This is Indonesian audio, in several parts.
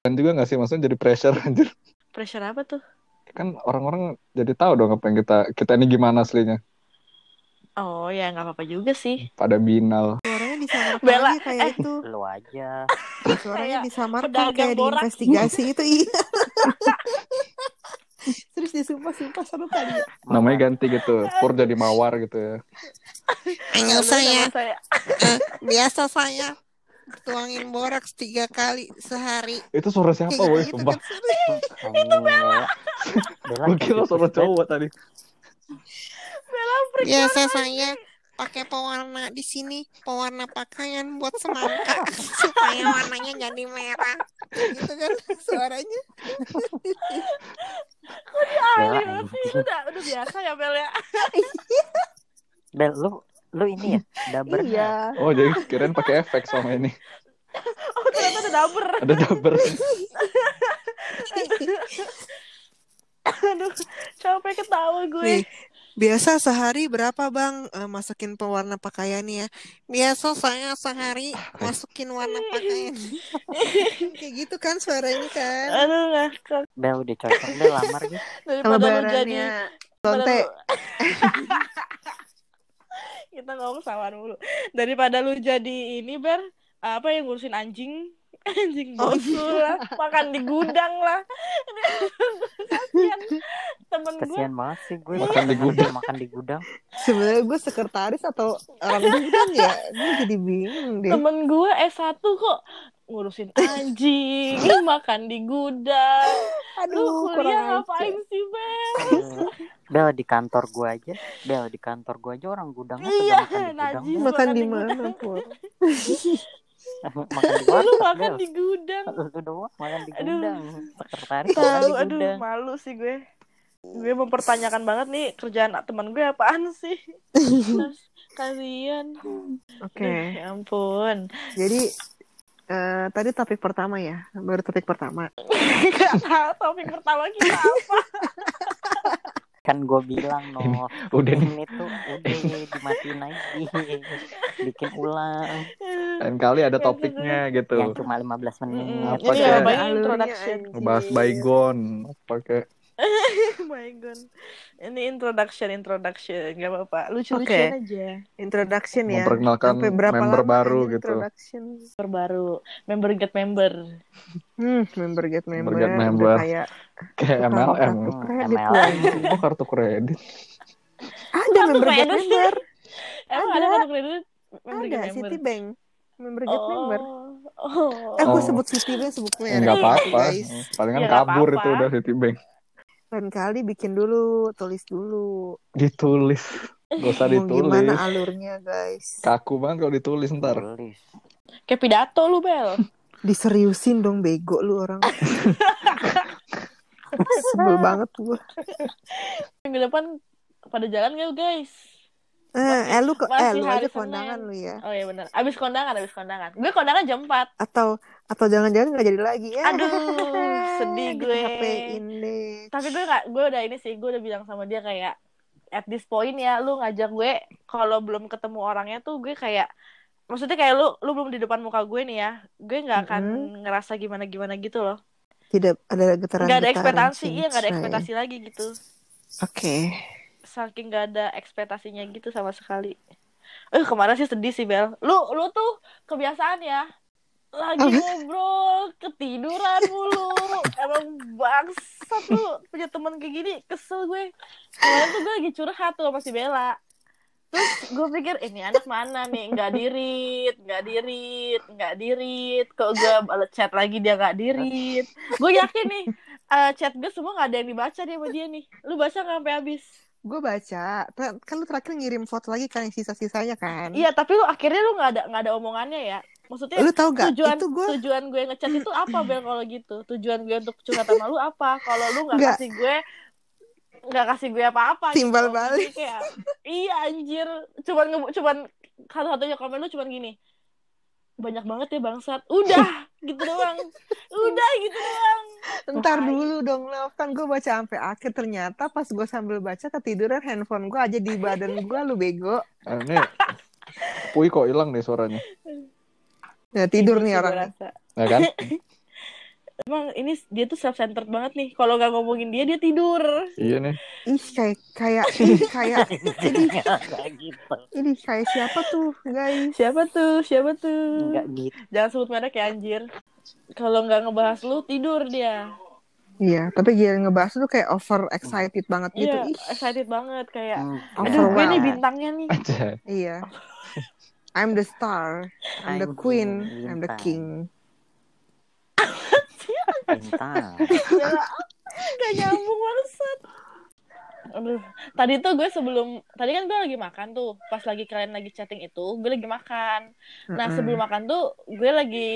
kan juga gak sih maksudnya jadi pressure anjir Pressure apa tuh? kan orang-orang jadi tahu dong apa yang kita kita ini gimana aslinya Oh ya nggak apa-apa juga sih. pada binal Suaranya disamarkan Bella, lagi kayak eh. itu. Lu aja. Suaranya disamarkan kayak borak. diinvestigasi itu iya. Terus disumpah-sumpah seru kali ya. namanya ganti gitu pur jadi mawar gitu ya nama saya. biasa saya tuangin boraks tiga kali sehari. itu suara siapa woi sumpah kan. Itu Bella. Bella gue kira suara cowok tadi Biasa saya pakai pewarna di sini, pewarna pakaian buat semangka supaya warnanya jadi merah. Gitu kan suaranya. Bella Ah, banget sih. Lu udah, udah biasa ya Bel ya. Bel, lu lu ini ya, daber. Iya. oh jadi kirain pakai efek sama ini Oh ternyata ada dapur. ada daber Aduh capek ketawa gue. Nih, biasa sehari berapa bang eh, masukin pewarna pakaiannya? Biasa saya sehari masukin warna pakaian. Kayak gitu kan suaranya kan. Aduh ngakak. Bel udah cocok deh lamar gitu. Daripada lu jadi lonte. kita ngomong sawan mulu daripada lu jadi ini ber apa yang ngurusin anjing anjing Oh, bosu lah makan di gudang lah kasian temen gue Kasihan banget sih gue. Makan di gudang. Makan di gudang. Sebenarnya gue sekretaris atau orang gudang ya? Gue jadi bingung deh. temen gue S1 kok ngurusin anjing makan di gudang lu Aduh, kuliah kurang ngapain sih Bel Bel di kantor gue aja. Bel di kantor gue aja orang gudangnya Iya, kagak makan di gudang. najis. Makan di mana, Pur? makan di lu warteg, makan Bel. di gudang Lu doang makan di gudang. Sekretaris makan di aduh gudang. malu sih gue gue mempertanyakan banget nih kerjaan teman gue apaan sih kasian Oke. Aduh, ya ampun Jadi eh, tadi topik pertama ya, baru topik pertama. Gak tahu topik pertama kita apa Kan gue bilang no. udah nih ini tuh udah dimatiin lagi. Bikin ulang. lain kali ada topiknya gitu Yang cuma 15 menit. Mm-mm. Apa kayak- ya introduction ngebahas baygon pakai my god ini introduction introduction gak apa-apa lucu lucuan aja Introduction ya. memperkenalkan Sampai berapa member lama baru gitu Introduction. member baru member get member Hmm, member get member. get udah member. Kayak MLM kartu kredit MLM. oh kartu kredit Ada member get member. emang Ada. ada kartu kredit member get Ada member Citibank. Member get member. oh Eh, gue Oh. sebut Citibank, sebut merek. nggak apa-apa palingan Ya, nggak kabur apa-apa. itu udah Citibank Lain kali bikin dulu, tulis dulu. ditulis gak usah ditulis gimana alurnya, guys? kaku banget kalau ditulis ntar Tulis. kayak pidato lu bel Diseriusin dong, bego lu orang. Sebel banget gue. minggu depan pada jalan gak guys Eh, eh lu ke, eh masih lu aja kondangan Senin. lu ya. oh iya benar abis kondangan abis kondangan gue kondangan jam 4 Atau atau jangan-jangan nggak jadi lagi ya. Aduh, sedih gue. Deh. tapi gue gak gue udah ini sih gue udah bilang sama dia kayak at this point ya lu ngajak gue kalau belum ketemu orangnya tuh gue kayak maksudnya kayak lu lu belum di depan muka gue nih ya gue nggak akan ngerasa gimana gimana gitu loh Tidak ada getaran nggak ada ekspektasi iya nggak ada ekspektasi lagi gitu Oke. saking nggak ada ekspektasinya gitu sama sekali eh kemarin sih sedih sih Bel lu lu tuh kebiasaan ya lagi ngobrol ketiduran mulu. Emang bangsat lu punya teman kayak gini kesel gue. Kemarin tuh gue lagi curhat tuh sama si Bella. Terus gue pikir ini anak mana nih? Nggak dirit nggak dirit nggak dirit. Kok gue balas chat lagi dia nggak dirit? Gue yakin nih eh, chat gue semua nggak ada yang dibaca dia sama dia nih. Lu baca nggak sampai habis? Gue baca. Kan lu terakhir ngirim foto lagi kan yang sisa-sisanya kan. Iya, tapi lu akhirnya lu nggak ada nggak ada omongannya ya. Maksudnya Lu tau gak? tujuan Itu gue tujuan gue ngechat itu apa Bel kalau gitu? Tujuan gue untuk curhat sama lu apa? Kalau lu nggak Nggak. kasih gue nggak kasih gue apa-apa Timbal gitu. balik. Jadi kayak iya anjir. Cuman nge- cuman satu-satunya komen lu cuman gini. Banyak banget ya bangsat. Udah gitu doang. Udah gitu doang. Ntar Tai. dulu dong Love Kan gue baca sampai akhir Ternyata pas gue sambil baca Ketiduran handphone gue aja di badan gue Lu bego Eh, ini Pui kok hilang deh suaranya Ya tidur nih orang ya kan emang ini dia tuh self centered banget nih kalau nggak ngomongin dia dia tidur Iya nih. Ih kayak kayak ih, kayak ini gitu. ini kayak siapa tuh guys? siapa tuh siapa tuh Enggak gitu. jangan sebut merek ya anjir kalau nggak ngebahas lu tidur dia Iya, tapi dia ngebahas tuh kayak over excited banget gitu. iya Ih, excited banget kayak Enggak. aduh gue nih bintangnya nih Aja. iya. I'm the star, I'm the Anjing, queen, I'm the king. Bintang. Gak nyambung bangsat aduh. Tadi tuh gue sebelum tadi kan gue lagi makan tuh. Pas lagi kalian lagi chatting itu gue lagi makan. Nah sebelum makan tuh gue lagi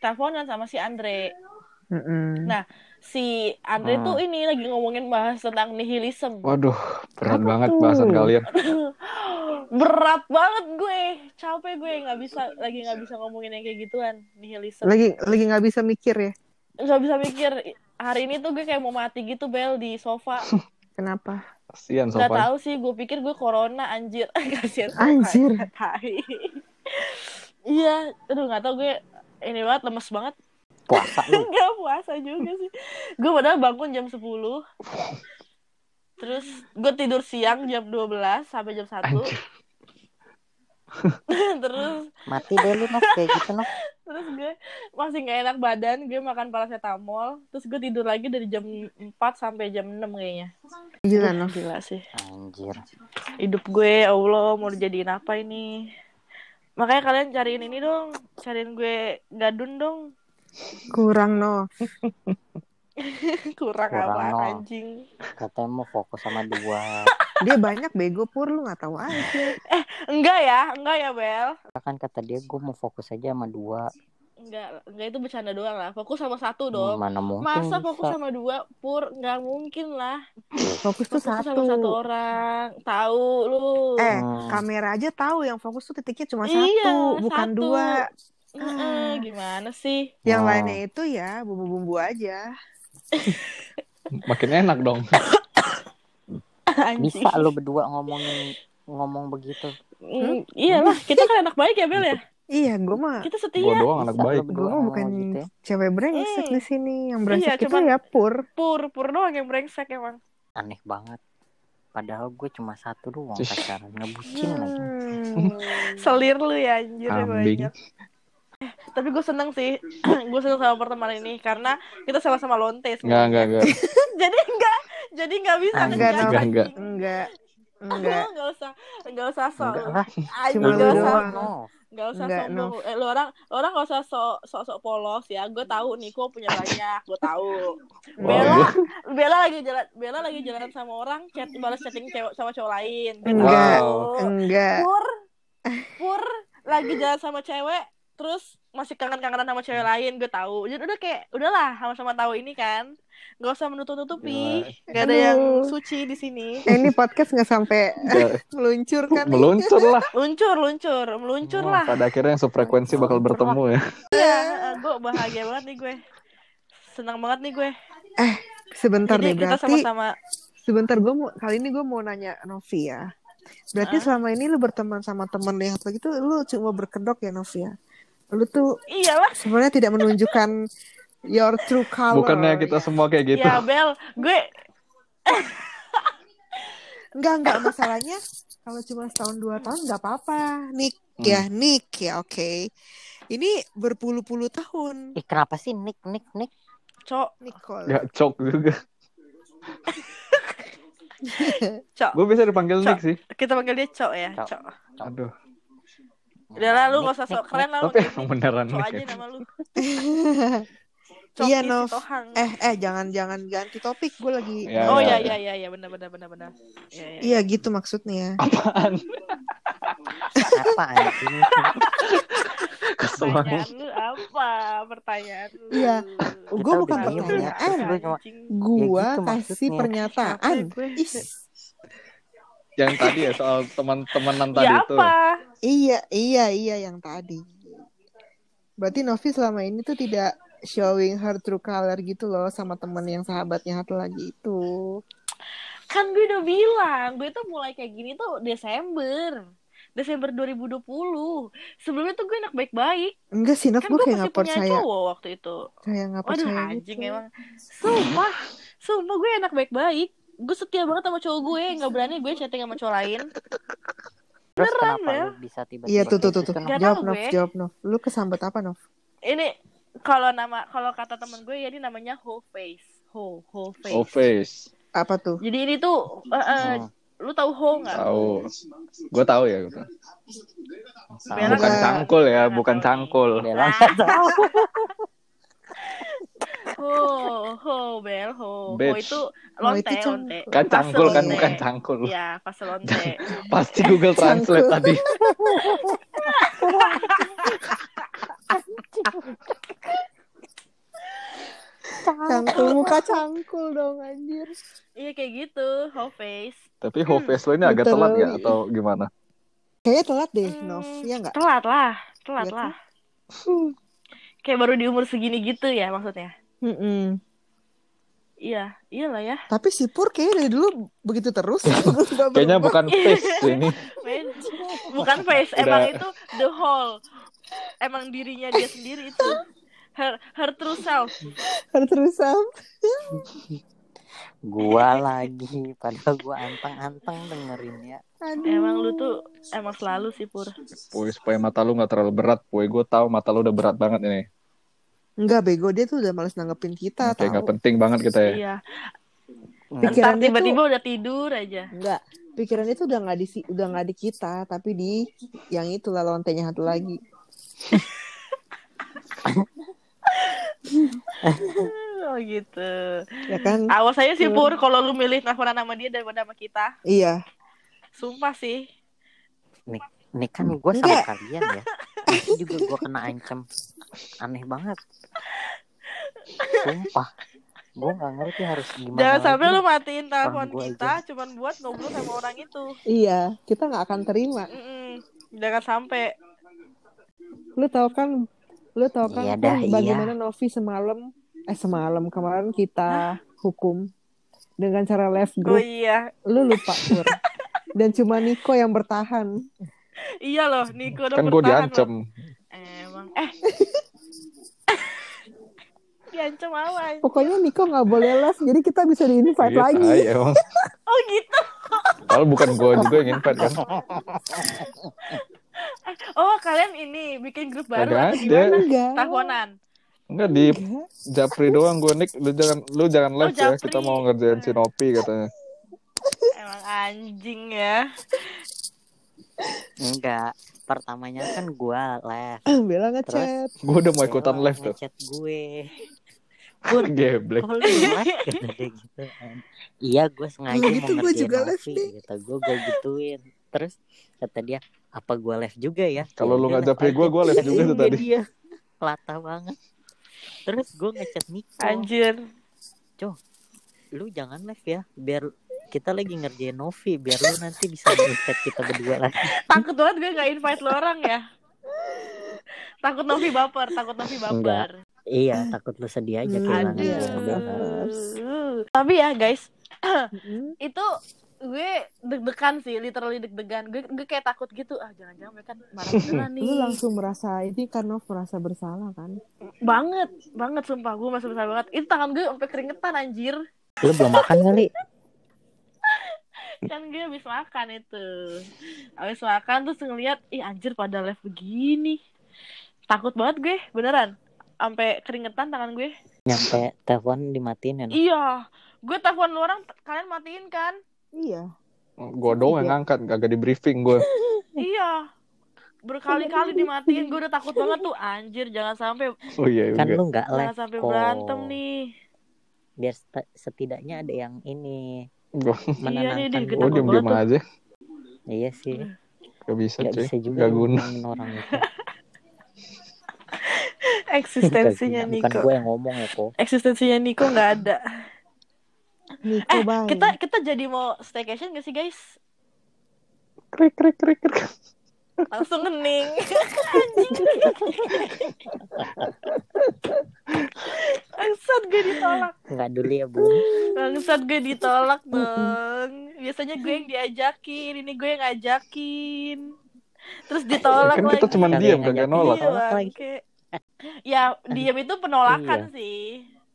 teleponan sama si Andre. Nah, si Andre Hmm. tuh ini lagi ngomongin bahas tentang nihilism. Waduh, berat Apa banget tuh? bahasan kalian. Berat banget gue, capek gue nggak bisa lagi nggak bisa ngomongin yang kayak gituan nihilism. Lagi lagi nggak bisa mikir ya. Nggak bisa mikir. Hari ini tuh gue kayak mau mati gitu bel di sofa. Kenapa? Kasihan Gak sopan. tahu sih, gue pikir gue corona anjir. Kasian sofa. Anjir. Iya, aduh nggak tahu gue ini banget lemes banget. Puasa lu. Enggak puasa juga sih. Gue padahal bangun jam 10. Terus gue tidur siang jam 12 sampai jam 1. Anjir. terus Mati deh lu Nok kayak gitu Nok. terus gue masih nggak enak badan, gue makan paracetamol, terus gue tidur lagi dari jam 4 sampai jam 6 kayaknya. Gila Nov. Gila sih. Anjir. Hidup gue, ya Allah, mau dijadiin apa ini? Makanya kalian cariin ini dong, cariin gue gadun dong. Kurang Nov. Kurang, Kurang, apa no. anjing. Katanya mau fokus sama dua. Dia banyak bego pur lu nggak tahu aja. Enggak ya, enggak ya Bel. Kan kata dia gue mau fokus aja sama dua. Enggak, enggak itu bercanda doang lah. Fokus sama satu dong. Mana mungkin Masa bisa. fokus sama dua pur nggak mungkin lah. Fokus tuh Fokus satu. sama satu orang. Tahu lu. Eh, Hmm. kamera aja tahu yang fokus tuh titiknya cuma Iya, satu, bukan satu. dua. Heeh, gimana sih? Yang Oh. lainnya itu ya bumbu-bumbu aja. Makin enak dong. Anjing. Bisa lu berdua ngomongin ngomong begitu. Mm, iyalah, kita kan anak baik ya Bel ya. Iya, gue mah Kita Gua setia. doang anak baik. gue mah bukan gitu ya. cewek brengsek Hmm. di sini. Yang brengsek Iya, itu ya pur. Pur, pur doang yang brengsek emang. Aneh banget. Padahal gue cuma satu doang pacaran ngebucin lagi. Hmm. Selir lu ya anjir ya Kambing. banyak. Eh, Tapi gue seneng sih, gue seneng sama pertemanan ini karena kita sama-sama lonte Enggak, enggak, enggak. jadi enggak, jadi enggak bisa Enggak, Nov. Enggak, enggak. Enggak. Enggak. Enggak usah, enggak usah sok. Enggak Cuma enggak usah. usah Enggak, sombong. Eh, lu orang, lu orang gak usah sok sok sok polos ya. Gue tahu Niko punya banyak, gue tahu. Wow, Bella, Bella lagi jalan, Bella lagi jalan sama orang, chat balas chatting cewek sama cowok lain. Enggak. Enggak. Pur, Pur lagi jalan sama cewek, terus masih kangen-kangenan sama cewek lain, gue tahu. Jadi udah kayak, udahlah sama-sama tahu ini kan. Gak usah menutup-nutupi. Gak ada yang suci di sini. Eh, ini podcast nggak sampai meluncur kan? Meluncur lah. Luncur, luncur, meluncur Oh, lah. Pada akhirnya yang sefrekuensi bakal bertemu ya. Iya, gue bahagia banget nih gue. Senang banget nih gue. Sebentar Jadi nih kita berarti sama-sama sebentar gue mau kali ini gue mau nanya Novi ya. Berarti Ah. selama ini lu berteman sama temen yang satu gitu lu cuma berkedok ya Novi ya. Lu tuh iyalah sebenarnya tidak menunjukkan your true color. Bukannya kita ya. semua kayak gitu. ya Bel gue Enggak enggak masalahnya kalau cuma setahun dua tahun nggak apa-apa. Nick Hmm. ya Nick ya oke. Ini berpuluh-puluh tahun Ih kenapa sih Nick Nick Nick? cok Nicole. Enggak cok juga. cok Gue bisa dipanggil Cok. Nick sih. kita panggil dia cok ya Cok. cok Aduh. Udah lah lu gak usah sok keren lah lu Tapi emang beneran cok Nick. aja ya. nama lu Iya, Nov. Eh eh jangan jangan ganti topik gue lagi. Ya, oh ya, iya ya. iya iya iya benar benar benar benar iya iya Iya gitu maksudnya. Apaan? Apa anjing? Kesel pertanyaan lu apa pertanyaan lu Iya. Gue bukan ya. pertanyaan. Gue gitu kasih maksudnya. pernyataan. Is, Yang tadi ya soal teman-temanan tadi ya itu. apa iya iya iya yang tadi. Berarti Novi selama ini tuh tidak showing her true color gitu loh sama temen yang sahabatnya satu lagi itu. kan gue udah bilang gue tuh mulai kayak gini tuh Desember Desember 2020. Sebelumnya tuh gue enak baik-baik. Enggak sih, Nov, Kan gue gue kayak punya percaya. cowok waktu itu. Kayak nggak Waduh percaya anjing gitu. emang. Sumpah. Sumpah gue enak baik-baik. Gue setia banget sama cowok gue. Nggak berani gue chatting sama cowok lain. Terus Beneran, kenapa lu bisa tiba-tiba Iya, tuh, tuh, tuh, tuh. Jawab, Nov, gue. jawab, Nov. Lu kesambet apa, Nov? Ini kalau nama kalau kata temen gue ya ini namanya whole face. Whole, whole face. Oh face. Apa tuh? Jadi ini tuh eh, eh, Hmm. lu tahu ho nggak? Tahu. Gue tahu ya. Bella Bukan cangkul ya, bukan nih. cangkul. Bella nggak tahu. Ho, ho, bel, ho. Ho itu Oh, lonte, itu cang- lonte. Kan cangkul kan bukan cangkul. Iya, pas lonte. Pasti Google Translate Cangkul. tadi. Cangkul muka cangkul dong anjir. Iya kayak gitu, ho face. Tapi whole face lo ini agak Betul. telat nggak atau gimana? Kayaknya telat deh, Hmm, Nov. Iya nggak? Telat lah, telat Iya lah. Kayak baru di umur segini gitu ya maksudnya. Mm-mm. Iya, iyalah ya. Tapi si Pur kayaknya dari dulu begitu terus. Nggak Kayaknya bukan face ini. Bukan face, Udah. emang itu the whole. Emang dirinya dia sendiri itu. Her, her true self. Harus terusan. Gua lagi, padahal gua anteng-anteng dengerin ya. Aduh. Emang lu tuh emang selalu sih pur. Puy, supaya mata lu nggak terlalu berat. Puy, gue tahu mata lu udah berat banget ini. Enggak bego dia tuh udah males nanggepin kita Kayak nggak tahu. penting banget kita ya. Iya. Hmm. Pikiran tiba-tiba udah tidur aja. Enggak. Pikirannya tuh udah nggak di si- udah nggak di kita, tapi di yang itu lah lontenya satu lagi. Oh gitu. Ya kan? Awas aja sih Iya. pur kalau lu milih teleponan nama dia daripada sama kita. Iya. Sumpah sih. Ini kan gua sama kalian ya. Nanti juga gua kena ancam. Aneh banget. Sumpah. Gua nggak ngerti harus gimana Jangan sampai lu matiin telepon kita cuman buat ngobrol sama orang itu. Iya, kita nggak akan terima. Mm-mm. Jangan sampai. Lu tau kan, lu tau kan Iya dah, iya. bagaimana Novi semalam, eh semalam kemarin kita hukum dengan cara live Oh group. iya. Lu lupa Pur. Dan cuma Niko yang bertahan. Iya loh, Niko udah Kan gue diancam. loh. Emang eh diancam apa? anjing? Pokoknya Niko nggak boleh live, jadi kita bisa di-invite Iya, lagi. tai, emang. Oh gitu. Kalau bukan gue juga yang invite kan. Oh kalian ini bikin grup baru atau ada. gimana? Enggak. Teleponan. Enggak di Enggak. Japri doang gue Nick. Lu jangan lu jangan Oh, live ya. Japri. Kita mau ngerjain si Nopi katanya. Emang anjing ya. Enggak. Pertamanya kan gua live. Bella ngechat. Gue udah mau ikutan Bella live tuh. ngechat gue. Geblek. Kok lu live kata dia gitu kan. Iya gue sengaja mau gitu gua ngerjain juga Novi gitu. Gue gue gituin. Terus kata dia apa gue live juga ya? Kalau lu udah, ngajak live gue, gue live juga tuh Iya, tadi. Dia lata banget. Terus gue ngechat Niko. Anjir. Lu jangan live ya. Biar kita lagi ngerjain Novi. Biar lu nanti bisa invite kita berdua lagi. Takut banget gue gak invite lo orang ya. Takut Novi baper, takut Novi baper. Iya takut lu sedih aja Hmm, kehilangan iya. Tapi ya guys, itu gue deg-degan sih, literally deg-degan. Gue, gue kayak takut gitu. Ah jangan-jangan mereka marah beneran nih. Lu langsung merasa ini Nov merasa bersalah kan? Banget, banget sumpah. Gue masih besar banget. Itu tangan gue sampai keringetan anjir. Lu belum makan kali? Kan gue habis makan itu. Habis makan terus ngeliat, ih anjir pada live begini. Takut banget gue, beneran. Sampai keringetan tangan gue. Nyampe telepon dimatiin ya. Nov? Iya, gue telepon lu orang, kalian matiin kan? Iya. Gue doang yang ngangkat, kagak di briefing gue. Iya. Berkali-kali dimatiin, gue udah takut banget tuh. Anjir, jangan sampai Oh iya Kan juga. lu nggak jangan sampai berantem nih. Biar set- setidaknya ada yang ini Gue Iya nih, menenangkan gue. takut diem diem aja. Iya sih. Gak bisa Gak cuy. bisa juga Gak guna. orang itu. Eksistensinya Gak guna. Bukan Niko. gue yang ngomong ya kok. Eksistensinya Niko nggak ada. Niko Eh, bye. kita kita jadi mau staycation gak sih guys? Krik krik krik krik. Langsung hening. Bangsat gue ditolak. Nggak dulu ya bun. Bangsat gue ditolak dong. Biasanya gue yang diajakin, ini gue yang ngajakin. terus ditolak Kan lagi kita cuma diam, kagak nolak. Iya, ya diam itu penolakan Iya. sih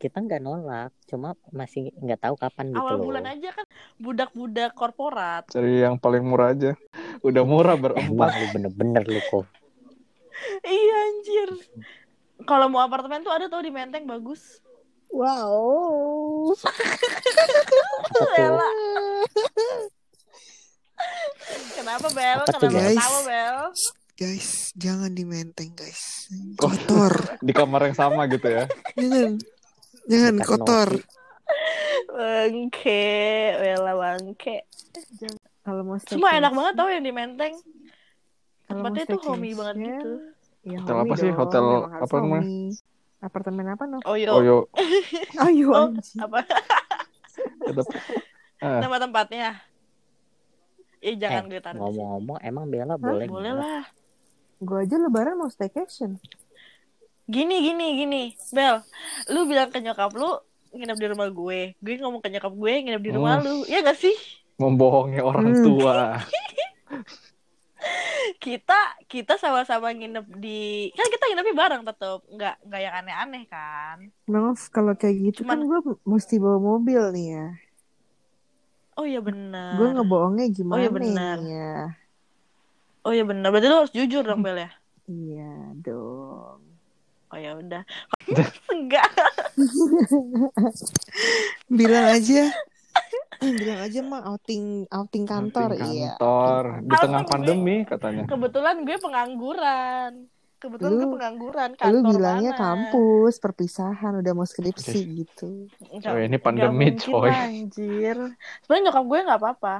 kita nggak nolak cuma masih nggak tahu kapan gitu awal loh bulan aja kan budak-budak korporat Cari yang paling murah aja. Udah murah emang berempat. lu bener-bener lu kok iya anjir kalau mau apartemen tuh ada tuh di Menteng bagus Wow. Bella kenapa Bel kenapa guys? ketawa Bel Guys, jangan di menteng, guys. Kotor. Di kamar yang sama gitu ya. Jangan. Jangan kotor. Bangke Bella bangke Kalau mau semua enak banget tau yang di Menteng tempatnya tuh homey banget gitu Ya, Hotel apa sih? dong, Hotel apa namanya? Apartemen apa no? oh yo Oh yo. Ayo Oh, apa tetap. Ah, nama tempatnya Ih jangan Eh, gue ngomong-ngomong emang Bella boleh boleh nggak? lah Gue aja lebaran mau staycation. Gini gini gini, Bel, lu bilang ke nyokap lu nginep di rumah gue, gue ngomong ke nyokap gue nginep di rumah Hmm. lu, ya gak sih? Membohongi orang Hmm. tua. Kita kita sama-sama nginep di, kan kita nginepnya bareng tetep, nggak nggak yang aneh-aneh kan? Maaf kalau kayak gitu kan Cuman- gue mesti bawa mobil nih ya. Oh iya benar. Gue ngebohongnya gimana Oh, iya benar. ya? Oh iya benar, berarti lu harus jujur dong Bel ya. Iya dong. Oh ya udah. Enggak. Bilang aja. Bilang aja mah outing outing kantor, Outing iya. Kantor di tengah pandemi katanya. Kebetulan gue pengangguran. Kebetulan gue Lu- pengangguran. Lu Kantor bilangnya mana? kampus, perpisahan, udah mau skripsi gitu. Nggak- Oh, ini pandemi, mungkin coy. Anjir. Sebenarnya nyokap gue nggak apa-apa.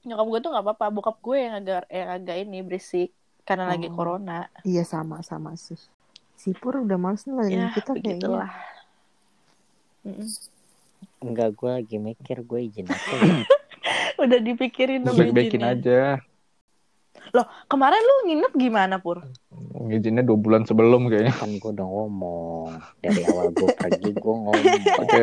Nyokap gue tuh nggak apa-apa. Bokap gue yang agak yang agak ini berisik karena lagi Oh. corona. Iya sama-sama sih. Si Pur udah males nih Ya kita kayaknya. begitulah. Mm-mm. Enggak, gue lagi mikir gue izin aja ya. Udah dipikirin dong Baik-baikin izinnya. aja. Kemarin lu nginep gimana Pur? Izinnya dua bulan sebelum kayaknya. kan gue udah ngomong dari awal gue pergi gue ngomong Pakai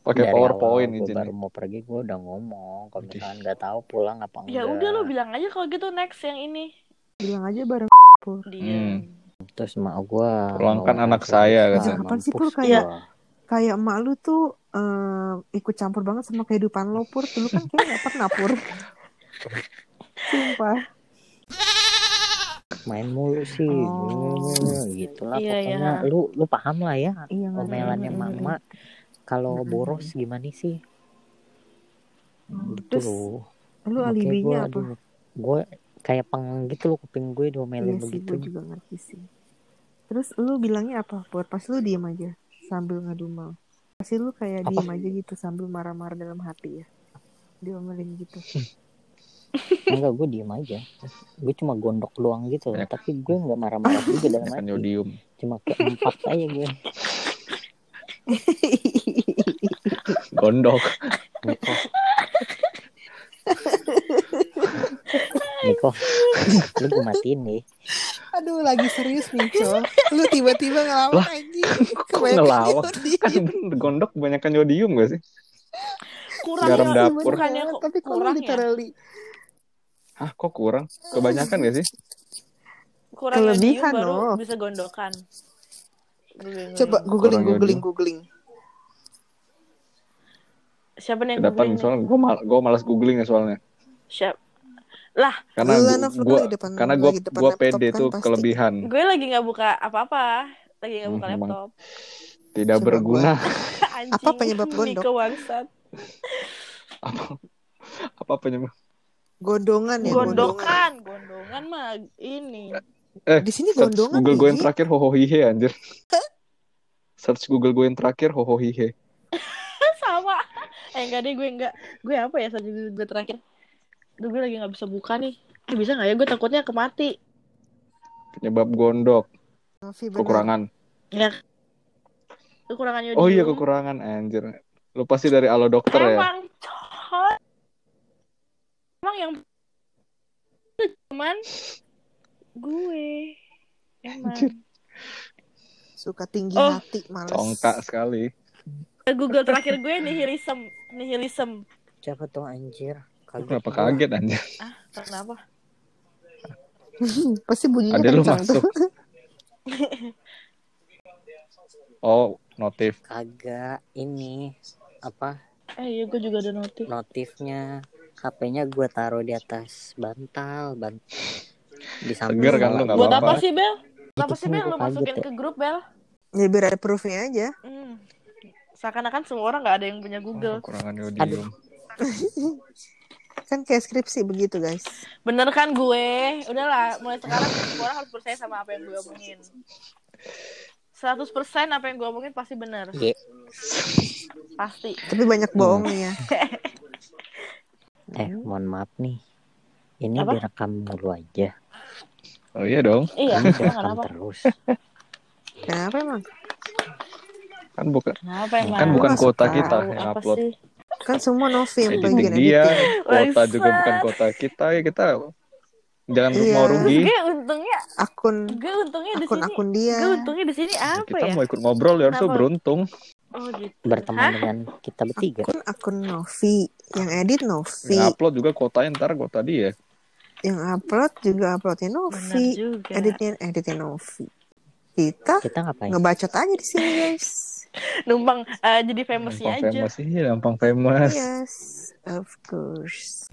pakai PowerPoint awal izinnya. baru mau pergi gue udah ngomong kalau misalkan nggak tahu pulang apa enggak Ya udah lu bilang aja kalau gitu next yang ini. Bilang aja bareng Pur. Dia. Hmm. terus mak gue Pulangkan anak saya, katanya. Apaan sih, Pur, kayak- Kayak emak lu tuh eh, ikut campur banget sama kehidupan lo Pur. Dulu kan kayak gak pernah Pur. Sumpah. main mulu sih Oh. gitu lah Iya, pokoknya iya. lu lu paham lah ya Iya omelannya ada. mama kalau boros gimana sih gitu Terus, loh Lu alibinya apa? gue kayak peng gitu loh kuping gue diomelin Iya sih, begitu gue juga ngerti sih. Terus lu bilangnya apa, Pur? Pas lu diem aja sambil ngedumel. Pasti lu kayak Apa? diem aja gitu sambil marah-marah dalam hati ya. Diomelin gitu. enggak gue diem aja gue cuma gondok doang gitu Banyak. tapi gue nggak marah-marah juga dalam Kan hati yodium. cuma keempat aja gue Gondok. Niko Niko lu gue matiin nih Aduh, lagi serius nih, Co. Lu tiba-tiba ngelawak anjing. Kok Kebanyakan ngelawak? yodium. Kan gondok kebanyakan yodium gak sih? Kurang Garam ya, dapur. bukannya tapi kurang ya. ditaruh li- Hah, kok kurang? Kebanyakan gak sih? Kurang Kelebihan, yodium baru no. bisa gondokan. Coba googling, Kurang googling, googling. Siapa nih yang Ke depan googling soalnya gue mal gue malas googling ya soalnya. Siap. Karena depan- karena gue lagi depan gue laptop pede kan tuh pasti. kelebihan. Gue lagi nggak buka apa-apa. Lagi nggak buka Hmm, laptop. Tidak Coba berguna. Anjing. Apa penyebab gondok? Apa apa penyebab? Gondongan ya, gondongan. Gondokan, gondongan mah ini. Eh, Di sini search gondongan Google gue yang terakhir hohohihe anjir. Search Google gue yang terakhir hohohihe. Sama. Eh enggak deh gue enggak. Gue apa ya saja gue terakhir. Duh, gue lagi nggak bisa buka nih. Eh, bisa nggak ya? Gue takutnya kemati. Penyebab gondok, Novi, kekurangan. Ya. Kekurangan yodium. Oh iya kekurangan anjir. Lu pasti dari alo dokter ya. Emang coy. Emang yang cuman gue. Emang. Anjir. Suka tinggi Oh. hati, males. Congkak sekali. Google terakhir gue nihilism, nihilism. siapa tuh anjir kaget Kenapa gua. kaget anjir? Kenapa? Pasti bunyinya Ada lu masuk. Oh, notif. Kagak ini apa Eh iya gue juga ada notif. notifnya HP-nya gue taruh di atas bantal, ban di samping Seger kan lu, kepala nggak gua. Buat apa-apa. apa sih Bel? Kenapa sih Bel lu masukin ya. ke grup Bel? Ya biar ada proofnya aja. Hmm. Seakan-akan semua orang nggak ada yang punya Google. Kekurangan Aduh. Kan kayak skripsi begitu guys. Bener kan gue? Udahlah, mulai sekarang semua orang harus percaya sama apa yang gue omongin. 100% apa yang gue omongin pasti bener. Ye. Pasti. Tapi banyak bohongnya. Eh, mohon maaf nih. Ini Apa? direkam mulu aja. Oh iya dong. Iya, Ini direkam kenapa? terus. Kenapa emang? Kan bukan Kenapa emang? kan bukan kuota kita yang upload. sih? Kan semua Novi yang Editing dia, editing. kuota juga bukan kuota kita ya kita jangan Iya. mau rugi. Gue untungnya, Akun gue untungnya di sini. akun-akun dia. Gue untungnya di sini apa kita ya? mau ikut ngobrol ya Kenapa? beruntung. Oh gitu. Berteman Hah? dengan kita bertiga. Akun akun Novi. Yang edit Novi. Yang upload juga kuotanya ntar kuota dia. Yang upload juga uploadnya Novi. juga. Editnya editnya Novi. Kita Kita ngapain? ngebacot aja di sini guys. Numpang eh, jadi famousnya aja. famous iya, gampang famous. Yes, of course.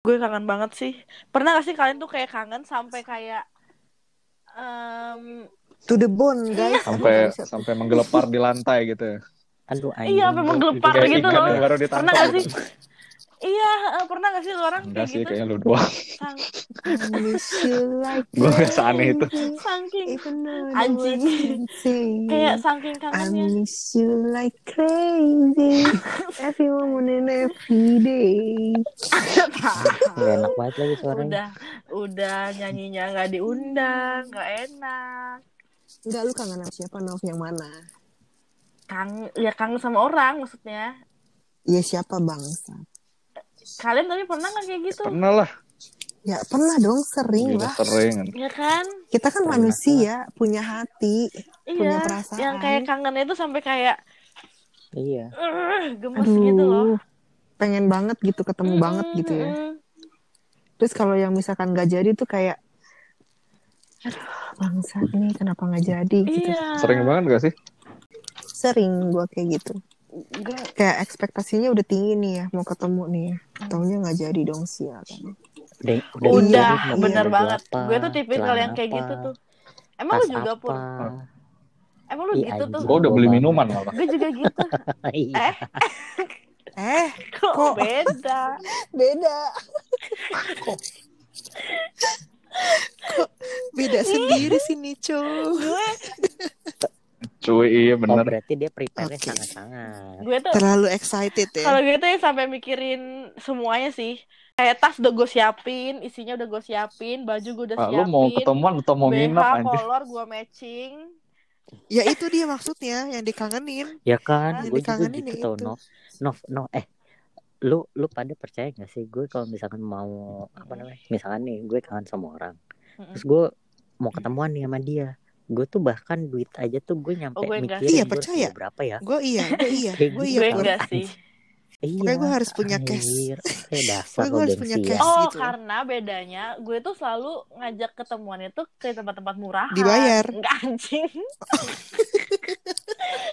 Gue kangen banget sih. Pernah gak sih kalian tuh kayak kangen sampai kayak em, To the bone guys. Aduh, Sampai sampai menggelepar di lantai gitu. Aduh, anjing. Iya, sampai menggelepar gitu ikan loh. baru Pernah gak sih? Iya, pernah gak sih lu orang Enggak kayak sih gitu? kayaknya lu doang. Sang- I miss you like Gue gak seaneh itu. saking Anjing. kayak saking I kangennya. miss you like crazy every moment and every day. Gak enak banget lagi suaranya. udah, udah nyanyinya nggak diundang, nggak enak. Enggak lu kangen sama siapa Nov yang mana? Kang, ya kangen sama orang maksudnya. Ya siapa bangsa? Kalian tapi pernah nggak kayak gitu? Pernah lah. Ya pernah dong sering Gila lah. sering. Ya kan? Kita kan Pernah manusia punya hati. Punya Iya. perasaan. Yang kayak kangennya itu sampai kayak Iya. Gemes Aduh, gitu loh. pengen banget gitu ketemu Mm, banget gitu ya. mm. Terus kalau yang misalkan gak jadi tuh kayak aduh bangsat nih kenapa nggak jadi gitu. Iya. Sering banget gak sih? Sering gua kayak gitu. Kayak ekspektasinya udah tinggi nih ya mau ketemu nih ya. Taunya nggak jadi dong sial kan. Udah, Udah, Iya, mau bener baju banget. apa, Gue tuh tipikal yang kayak gitu tuh. Emang lu juga apa. pun? Emang lu gitu tuh? Gue udah beli minuman malah. Gue juga gitu. Iya. Eh, Eh kok, Kok? beda? beda. Kok beda sendiri sih Nico. Gue, Cuy iya Oh, bener. berarti dia prepare-nya Oke. sangat-sangat. gue tuh Terlalu excited ya. kalau gitu ya sampai mikirin semuanya sih. Kayak tas udah gue siapin, isinya udah gue siapin, baju gue udah Ah, siapin. lu mau ketemuan atau mau BH, nginep anjir? kolor gue matching. Ya itu dia maksudnya yang dikangenin. Ya kan, gue juga Dikangenin gitu ya tau, itu. Nov. Nov, Nov, eh, lu lu pada percaya gak sih gue kalau misalkan mau apa namanya, misalkan nih gue kangen sama orang, terus gue mau ketemuan nih sama dia, gue tuh bahkan duit aja tuh gue nyampe Oh, gue mikirin Iya, percaya. berapa ya? Gue iya, gue iya, gue gitu iya. gue Pur. enggak sih. Iya. Pokoknya gue harus punya cash. Kayak dasar gue harus punya ya. cash. Oh, gitu. karena bedanya gue tuh selalu ngajak ketemuan itu ke tempat-tempat murah. Dibayar. Enggak anjing.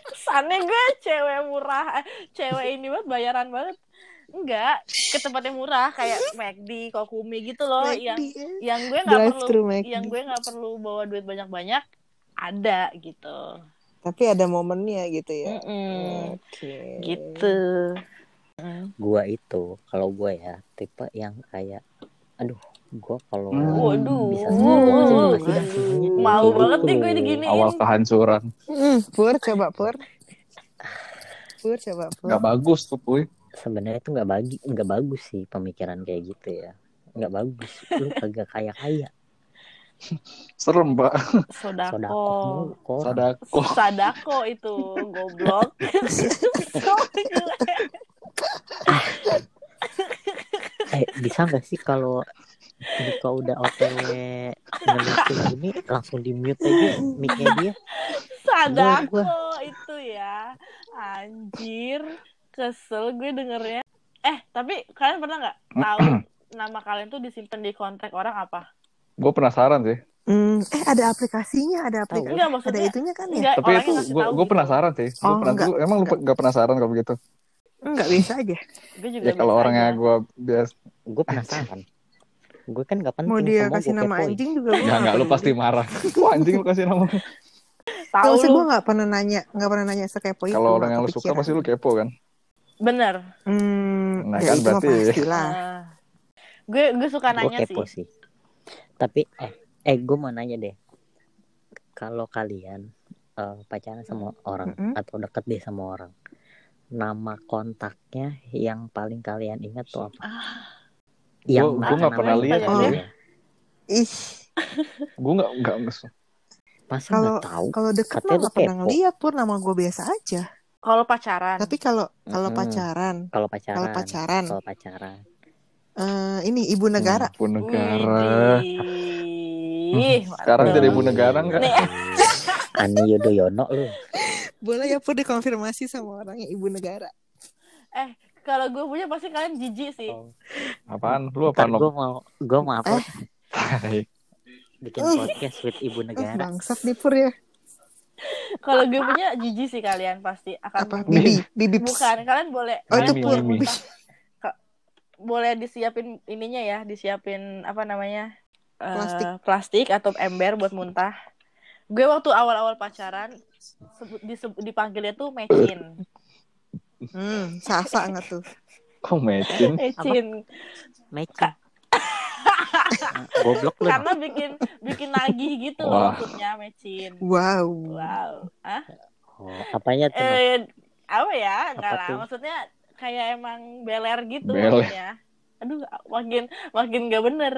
Kesannya gue cewek murah, eh, cewek ini banget bayaran banget. Enggak, ke tempat yang murah kayak McD, Kokumi gitu loh McD, yang ya. yang gue nggak Drive perlu yang gue nggak perlu bawa duit banyak-banyak ada gitu. Tapi ada momennya gitu ya. Mm-mm, Oke. gitu. Gua itu kalau gue ya tipe yang kayak, aduh, gue kalau Hmm. Waduh. bisa. Malu Kayak banget gitu nih gue diginiin. Awal kehancuran. Hmm, pur coba pur. Pur coba pur. Gak bagus tuh puy. sebenarnya itu nggak bagi nggak bagus sih pemikiran kayak gitu ya nggak bagus lu kagak kaya kaya Serem pak. Sodako. sodako. Sadako itu goblok. eh bisa nggak sih kalau jika udah otw ngelucu gini langsung di mute aja mic-nya dia Sadako Gua- itu ya. Anjir. Kesel gue dengernya. Eh, tapi kalian pernah nggak tahu nama kalian tuh disimpan di kontrak orang apa? Gue penasaran sih. Hmm, eh ada aplikasinya, ada aplikasi. Enggak Ada maksudnya. itunya kan ya? Enggak, Tapi itu gue gue gitu. penasaran sih. Gua Oh, gua- emang lu Enggak. gak penasaran kalau begitu? Enggak biasa aja. Gue juga Ya kalau orangnya gue biasa. Gue penasaran. Gue kan gak penting Mau dia kasih gue nama kepoin. anjing juga gue Enggak enggak lu pasti marah. Wah anjing lu kasih nama. Tahu lu. gue nggak pernah nanya, nggak pernah nanya sekepo itu. Kalau orang yang lu suka pasti lu kepo kan. Bener. Hmm, Nah, ya kan berarti- pastilah. Ah. gue gue suka Gue nanya kepo sih. Tapi eh eh gue mau nanya deh. Kalau kalian eh, pacaran sama orang Mm-mm. atau deket deh sama orang, nama kontaknya yang paling kalian ingat tuh apa? Gua- gua mana nggak pernah lihat ya? Ih, Gue nggak nggak Masa kalau tahu? kalau deket mah nggak pernah ngeliat pur nama gue biasa aja. Kalau pacaran. Tapi kalau kalau Mm-mm. pacaran, Kalau pacaran. kalau pacaran, Kalau pacaran. Eh, ini ibu negara. Ibu negara. Wih, Sekarang jadi ibu negara nggak? Nih, Ani Yudhoyono lu. Boleh ya pur dikonfirmasi sama orangnya ibu negara. kalau gue punya pasti kalian jijik sih. Oh. Apaan? Lu Ntar apaan gue lo? mau gue mau upload Tai. bikin Uh. podcast with ibu Eh, negara. bangsat nih pur ya. Kalau gue punya jijik sih kalian pasti akan Apa? Bibi, bibi. bukan kalian boleh Oh itu kalian pur. boleh boleh disiapin ininya ya, disiapin apa namanya? eh, Plastik. plastik atau ember buat muntah. Gue waktu awal-awal pacaran dipanggilnya tuh mecin. Hmm, sasa nggak tuh? Kok mecin? Mecin. Matching. Goblok lu. Karena bikin bikin nagih gitu loh Wah. maksudnya mecin. Wow. Wow. Hah? Oh, apanya tuh? Eh, apa ya? Enggak lah. Maksudnya kayak emang beler gitu Beler. maksudnya. Aduh, makin makin gak bener.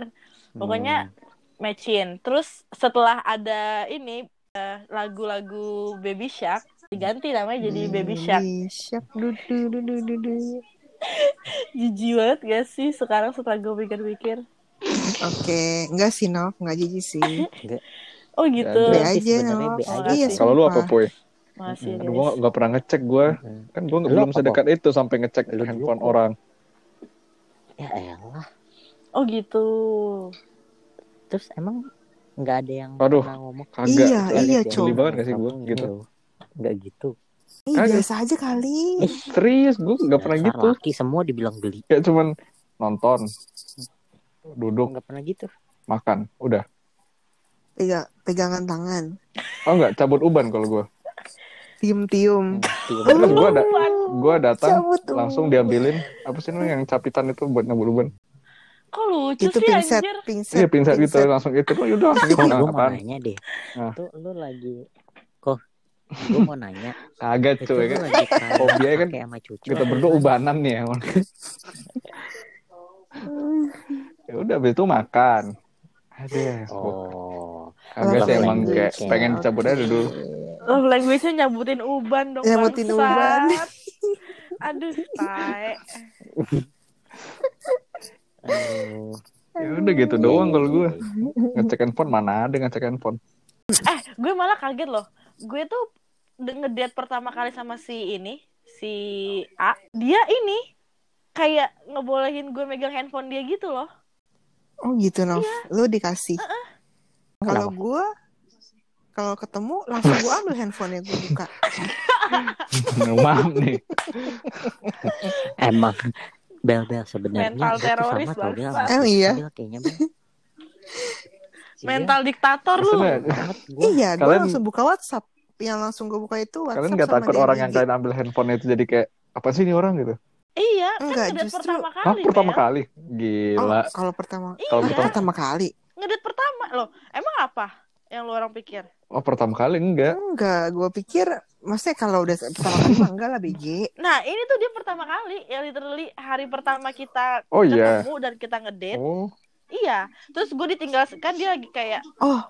Pokoknya mecin. Terus setelah ada ini eh, lagu-lagu Baby Shark diganti namanya jadi Baby Shark. Baby Shark. Du, du, du, du, du, du. Jijik banget gak sih sekarang setelah gue pikir-pikir? Oke, enggak sih Nov, enggak jijik sih. Oh gitu. Be aja Nov. Iya, Kalau lu apa sumpah. Masih Aduh, gue nggak pernah ngecek gue. Hmm. Kan gue Lu belum apa, sedekat itu sampai ngecek Lu dulu, handphone Pok. orang. Ya elah. Oh gitu. Terus emang nggak ada yang Aduh. pernah ngomong Kagak. Iya, iya, Cok. banget gak sih gue gitu. Nggak gitu. Ih, Kagak. biasa aja kali. Serius, gue nggak pernah gitu. Laki semua dibilang geli. Kayak cuman nonton, duduk, Nggak pernah gitu. makan, udah. Pega, pegangan tangan. Oh enggak, cabut uban kalau gue. Tium-tium. Tium. Terus gue ada, gue datang langsung diambilin apa sih namanya yang capitan itu buat nyabut uban. Kok lucu Itu sih pinset, anjir? pinset. Iya pinset gitu langsung itu. Oh yaudah langsung gitu. Nah, gue mau nanya deh. Nah. Tuh lu lagi kok gue mau nanya Kagak itu cuy kan. lagi Hobinya kan kayak sama cucu Kita berdua ubanan nih ya. ya udah habis itu makan. Aduh, oh kagak sih emang kayak pengen cabut aja dulu. Love language-nya nyabutin uban dong. Nyabutin bangsat. uban. Aduh, tae. Ya udah gitu Iya, doang iya, kalau gue. iya, iya. Ngecek handphone mana ada ngecek handphone. Eh, gue malah kaget loh. Gue tuh ngedate pertama kali sama si ini, si A. Dia ini kayak ngebolehin gue megang handphone dia gitu loh. Oh gitu Nov. Iya. Lu dikasih. Kalau Kenapa? gua kalau ketemu langsung gua ambil handphonenya gua buka. Maaf nih. emang bel bel sebenarnya Mental teroris, sama sama Emang iya? Bel kayaknya Bel. Iya, Mental diktator lu. Iya, gua Kalian- langsung buka WhatsApp. Yang langsung gua buka itu WhatsApp Kalian nggak takut orang yang kalian ambil handphone itu jadi kayak apa sih ini orang gitu? Iya, kan Enggak, ngedate justru- pertama Hah, kali. pertama Mel. kali? Oh, Gila. kalau pertama Kalau Iya. pertama, pertama kali. Ngedate pertama loh. Emang apa yang lu orang pikir? oh pertama kali enggak. Enggak, gua pikir maksudnya kalau udah pertama kali enggak lah BG. Nah, ini tuh dia pertama kali. Ya literally hari pertama kita Oh iya. ketemu dan kita ngedate. Oh, Iya. Terus gue ditinggal kan dia lagi kayak Oh,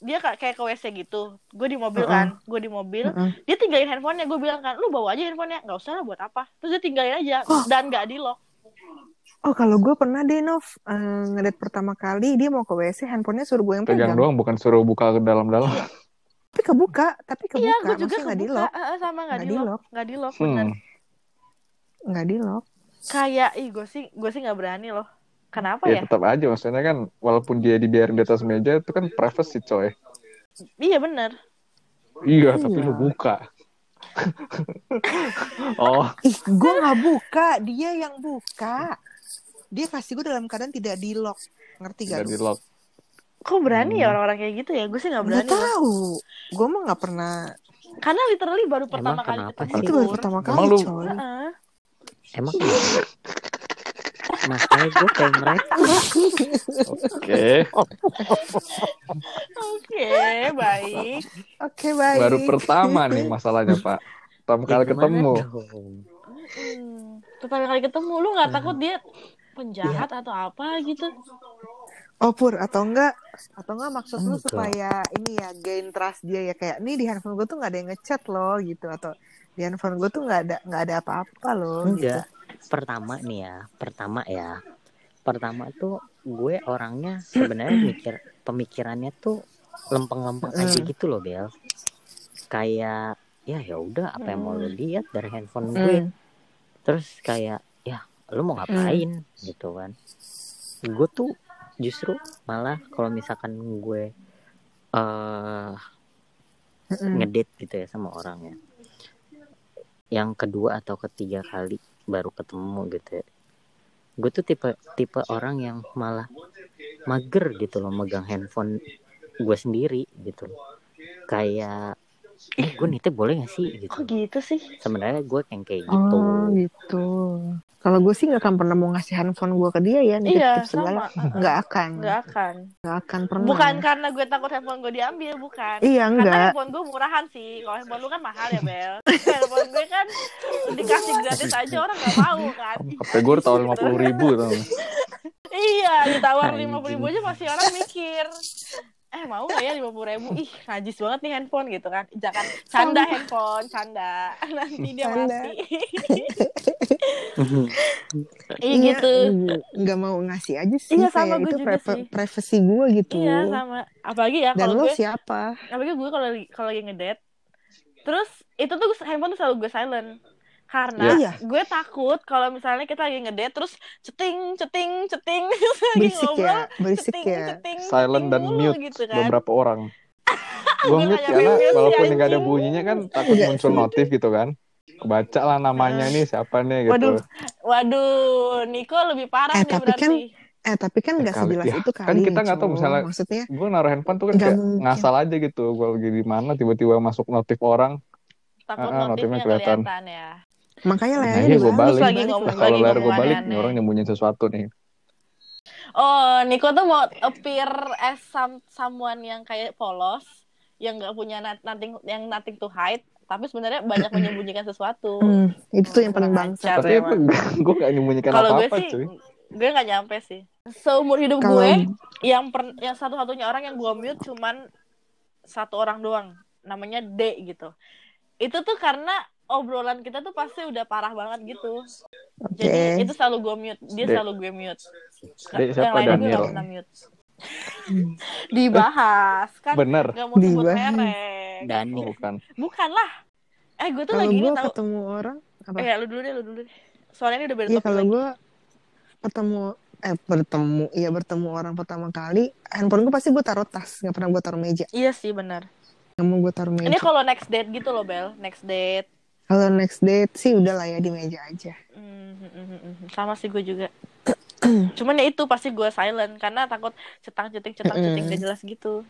dia kayak kayak ke WC gitu. Gue di mobil Heeh. kan. Gue di mobil. heeh. Dia tinggalin handphonenya. Gue bilang kan, lu bawa aja handphonenya. Gak usah lah buat apa. Terus dia tinggalin aja Oh. dan gak di lock. Oh, kalau gue pernah deh Nov eh, ngedate pertama kali dia mau ke WC handphonenya suruh gue yang pegang pegang. doang bukan suruh buka ke dalam-dalam. Tapi kebuka, tapi kebuka. Iya, gue juga Maksudnya nggak di lock, Heeh, sama gak Nggak di lock. lock. Gak di lock bener. Hmm. nggak di lock. Kayak ih gue sih gue sih gak berani loh. Kenapa Ya ya? tetap aja maksudnya kan walaupun dia dibiarin di atas meja itu kan privacy coy. Iya bener. Iya, tapi Iya. lu buka. oh, Ih, gue nggak buka, dia yang buka. Dia kasih gue dalam keadaan tidak di lock, ngerti gak? lu? di lock. Kok berani Hmm. ya orang-orang kayak gitu ya? Gue sih nggak berani. loh. tahu, gue mah nggak pernah. Karena literally baru pertama kali kenapa? Itu baru pertama Emang kali, lu- coy. Heeh. Emang? Makanya gue kayak mereka. Oke, Oke, baik. Oke, baik. baru pertama nih masalahnya Pak. Pertama kali ketemu. Hmm. Pertama kali ketemu lu nggak takut dia penjahat atau apa gitu? Oh pur atau enggak atau enggak maksud lu Enggak. supaya ini ya gain trust dia ya kayak nih di handphone gue tuh nggak ada yang ngechat loh gitu atau di handphone gue tuh nggak ada nggak ada apa-apa loh Enggak. Pertama nih ya, pertama ya. Pertama tuh gue orangnya sebenarnya mikir pemikirannya tuh lempeng-lempeng aja gitu loh, Bel. Kayak ya ya udah apa yang mau lo Mm. lihat dari handphone gitu. gue. Hmm. Terus kayak ya lu mau ngapain gitu kan. Gue tuh justru malah kalau misalkan gue eh Mm-mm. ngedate gitu ya sama orangnya yang kedua atau ketiga kali baru ketemu gitu ya. Gue tuh tipe tipe orang yang malah mager gitu loh megang handphone gue sendiri gitu kayak eh gue nitip boleh gak sih Kok gitu gitu sih? sebenarnya gue yang kayak gitu Oh gitu. Kalau gue sih nggak akan pernah mau ngasih handphone gue ke dia ya nih Iya, tips segala. sama. Nggak akan. Nggak akan. Nggak akan pernah. Bukan karena gue takut handphone gue diambil, bukan. Iya Karena enggak. handphone gue murahan sih. Kalau handphone lu kan mahal ya, Bel. handphone gue kan dikasih gratis aja orang nggak mau kan. HP gue tahun 50 ribu tau. Iya, ditawar lima puluh ribu aja masih orang mikir. Eh mau gak ya lima puluh ribu? Ih najis banget nih handphone gitu kan. Jangan canda handphone, canda. Nanti dia Canda. mati. Iya gitu. nggak- mau ngasih aja sih. Iya, sama kayak gue itu juga sih. privacy gue gitu. Iya sama. Apalagi ya kalau gue, siapa? apalagi gue kalau kalau lagi ngedate, terus itu tuh handphone tuh selalu gue silent. Karena Iya. gue takut kalau misalnya kita lagi ngedate terus ceting ceting ceting Berisik ngobrol ya, berisik ceting ya. ceting Silent ceting dan mulu mute gitu kan. beberapa orang. Gue mute karena walaupun nggak ada bunyinya kan takut Nggak muncul notif gitu kan. Kebaca lah namanya nih siapa nih gitu. Waduh, waduh, Niko lebih parah Eh, nih tapi berarti. kan Eh tapi kan Eh, nggak kali- sejelas ya, itu kan kali. kita nggak tahu misalnya- Maksudnya Gue naruh handphone tuh kan Nggak kayak mungkin. ngasal aja gitu. Gue lagi di mana tiba-tiba masuk notif orang. Takut Ah, ah, notifnya notifnya kelihatan. kelihatan ya. Makanya layarnya iya gue balik. lagi ngomong- balik. Kalau lagi layar gue balik, nih orang nyembunyiin sesuatu nih. Oh, Niko tuh mau appear as some, someone yang kayak polos, yang nggak punya nothing yang nothing to hide, tapi sebenarnya banyak menyembunyikan sesuatu. Hmm, itu tuh yang paling bangsa. Tapi emang. gue gak nyembunyikan Kalau gue apa-apa sih, cuy. gue nggak nyampe sih. Seumur hidup Kalau gue, yang per, yang satu-satunya orang yang gue mute cuman satu orang doang, namanya D gitu. Itu tuh karena obrolan kita tuh pasti udah parah banget gitu. Oke. Jadi itu selalu gue mute, dia D. selalu gue mute. D siapa? yang lain gue Daniel. gak pernah mute. Dibahas kan Bener. gak mau sebut merek. Dani bukan. Bukan lah. Eh gue tuh Kalau lagi ini gue tau. ketemu orang apa? Eh lu dulu deh, lu dulu deh. Soalnya ini udah beda Iya topik kalau gue ketemu eh bertemu iya bertemu orang pertama kali handphone gue pasti gue taruh tas nggak pernah gue taruh meja Iya sih benar. nggak mau gue taruh Ini meja kalau next date gitu loh Bel, next date. Kalau next date sih udah lah ya di meja aja. Mm-hmm. Sama sih gue juga. Cuman ya itu pasti gue silent karena takut cetang cetik cetang cetik gak jelas gitu.